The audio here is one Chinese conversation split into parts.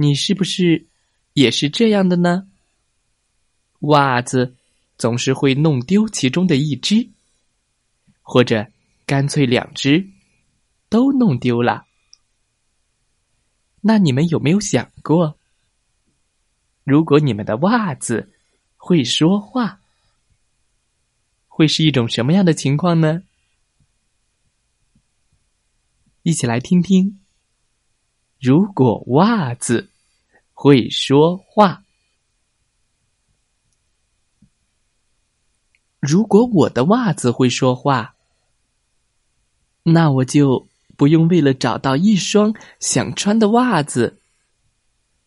你是不是也是这样的呢？袜子总是会弄丢其中的一只，或者干脆两只都弄丢了。那你们有没有想过，如果你们的袜子会说话，会是一种什么样的情况呢？一起来听听。如果袜子会说话，如果我的袜子会说话，那我就不用为了找到一双想穿的袜子，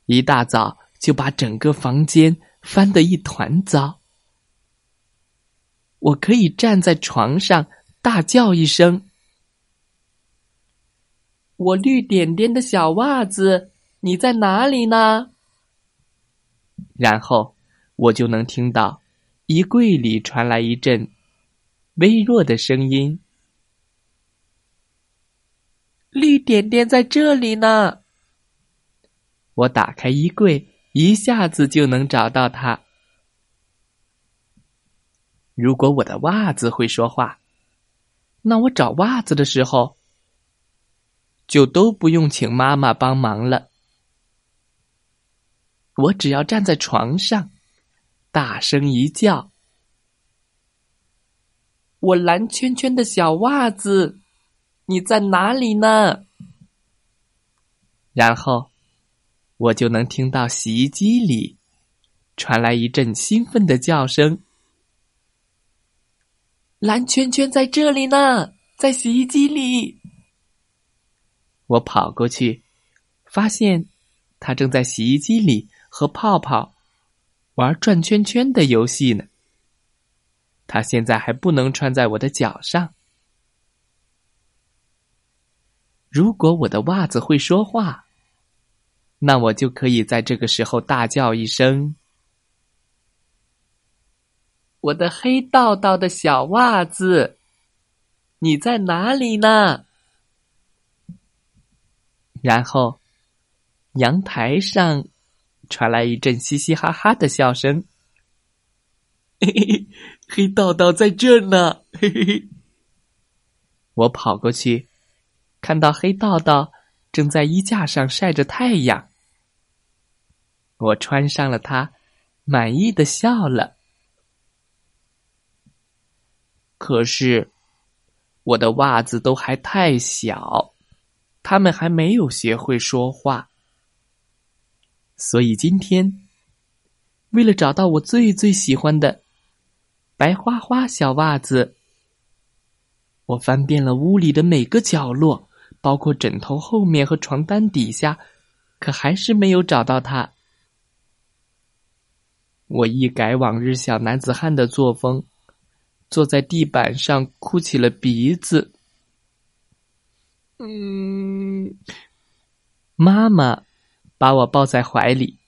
一大早就把整个房间翻得一团糟。我可以站在床上大叫一声。我绿点点的小袜子，你在哪里呢？然后我就能听到衣柜里传来一阵微弱的声音：“绿点点在这里呢。”我打开衣柜，一下子就能找到它。如果我的袜子会说话，那我找袜子的时候。就都不用请妈妈帮忙了，我只要站在床上，大声一叫：“我蓝圈圈的小袜子，你在哪里呢？”然后，我就能听到洗衣机里传来一阵兴奋的叫声：“蓝圈圈在这里呢，在洗衣机里。”我跑过去，发现他正在洗衣机里和泡泡玩转圈圈的游戏呢。他现在还不能穿在我的脚上。如果我的袜子会说话，那我就可以在这个时候大叫一声：“我的黑道道的小袜子，你在哪里呢？”然后，阳台上传来一阵嘻嘻哈哈的笑声。嘿嘿嘿，黑道道在这呢！嘿嘿嘿，我跑过去，看到黑道道正在衣架上晒着太阳。我穿上了它，满意的笑了。可是，我的袜子都还太小。他们还没有学会说话，所以今天，为了找到我最最喜欢的白花花小袜子，我翻遍了屋里的每个角落，包括枕头后面和床单底下，可还是没有找到它。我一改往日小男子汉的作风，坐在地板上哭起了鼻子。嗯，妈妈把我抱在怀里，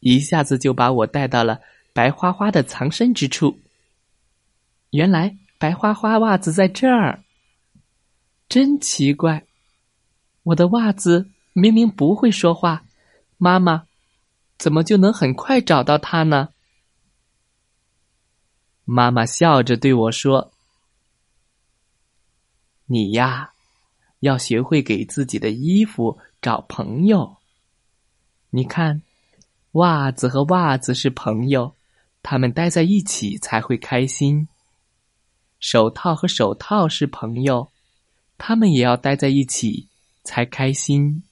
一下子就把我带到了白花花的藏身之处。原来白花花袜子在这儿，真奇怪！我的袜子明明不会说话，妈妈怎么就能很快找到它呢？妈妈笑着对我说：“你呀。”要学会给自己的衣服找朋友。你看，袜子和袜子是朋友，他们待在一起才会开心。手套和手套是朋友，他们也要待在一起才开心。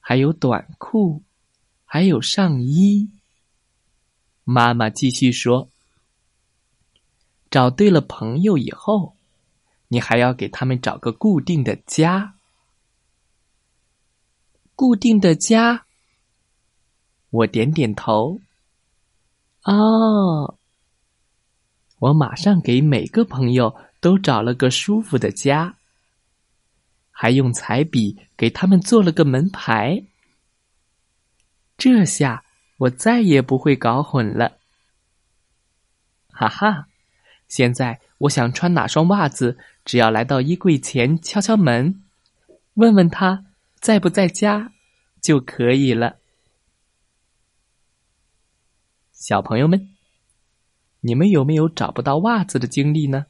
还有短裤，还有上衣。妈妈继续说：“找对了朋友以后。”你还要给他们找个固定的家。固定的家。我点点头。哦，我马上给每个朋友都找了个舒服的家，还用彩笔给他们做了个门牌。这下我再也不会搞混了。哈哈，现在我想穿哪双袜子，只要来到衣柜前敲敲门，问问他在不在家，就可以了。小朋友们，你们有没有找不到袜子的经历呢？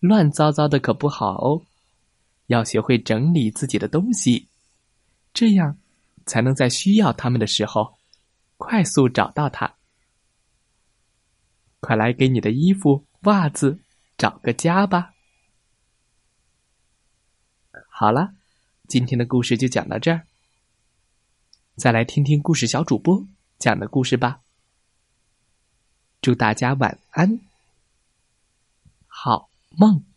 乱糟糟的可不好哦，要学会整理自己的东西，这样才能在需要他们的时候快速找到它。快来给你的衣服、袜子找个家吧！好了，今天的故事就讲到这儿，再来听听故事小主播讲的故事吧。祝大家晚安，好梦。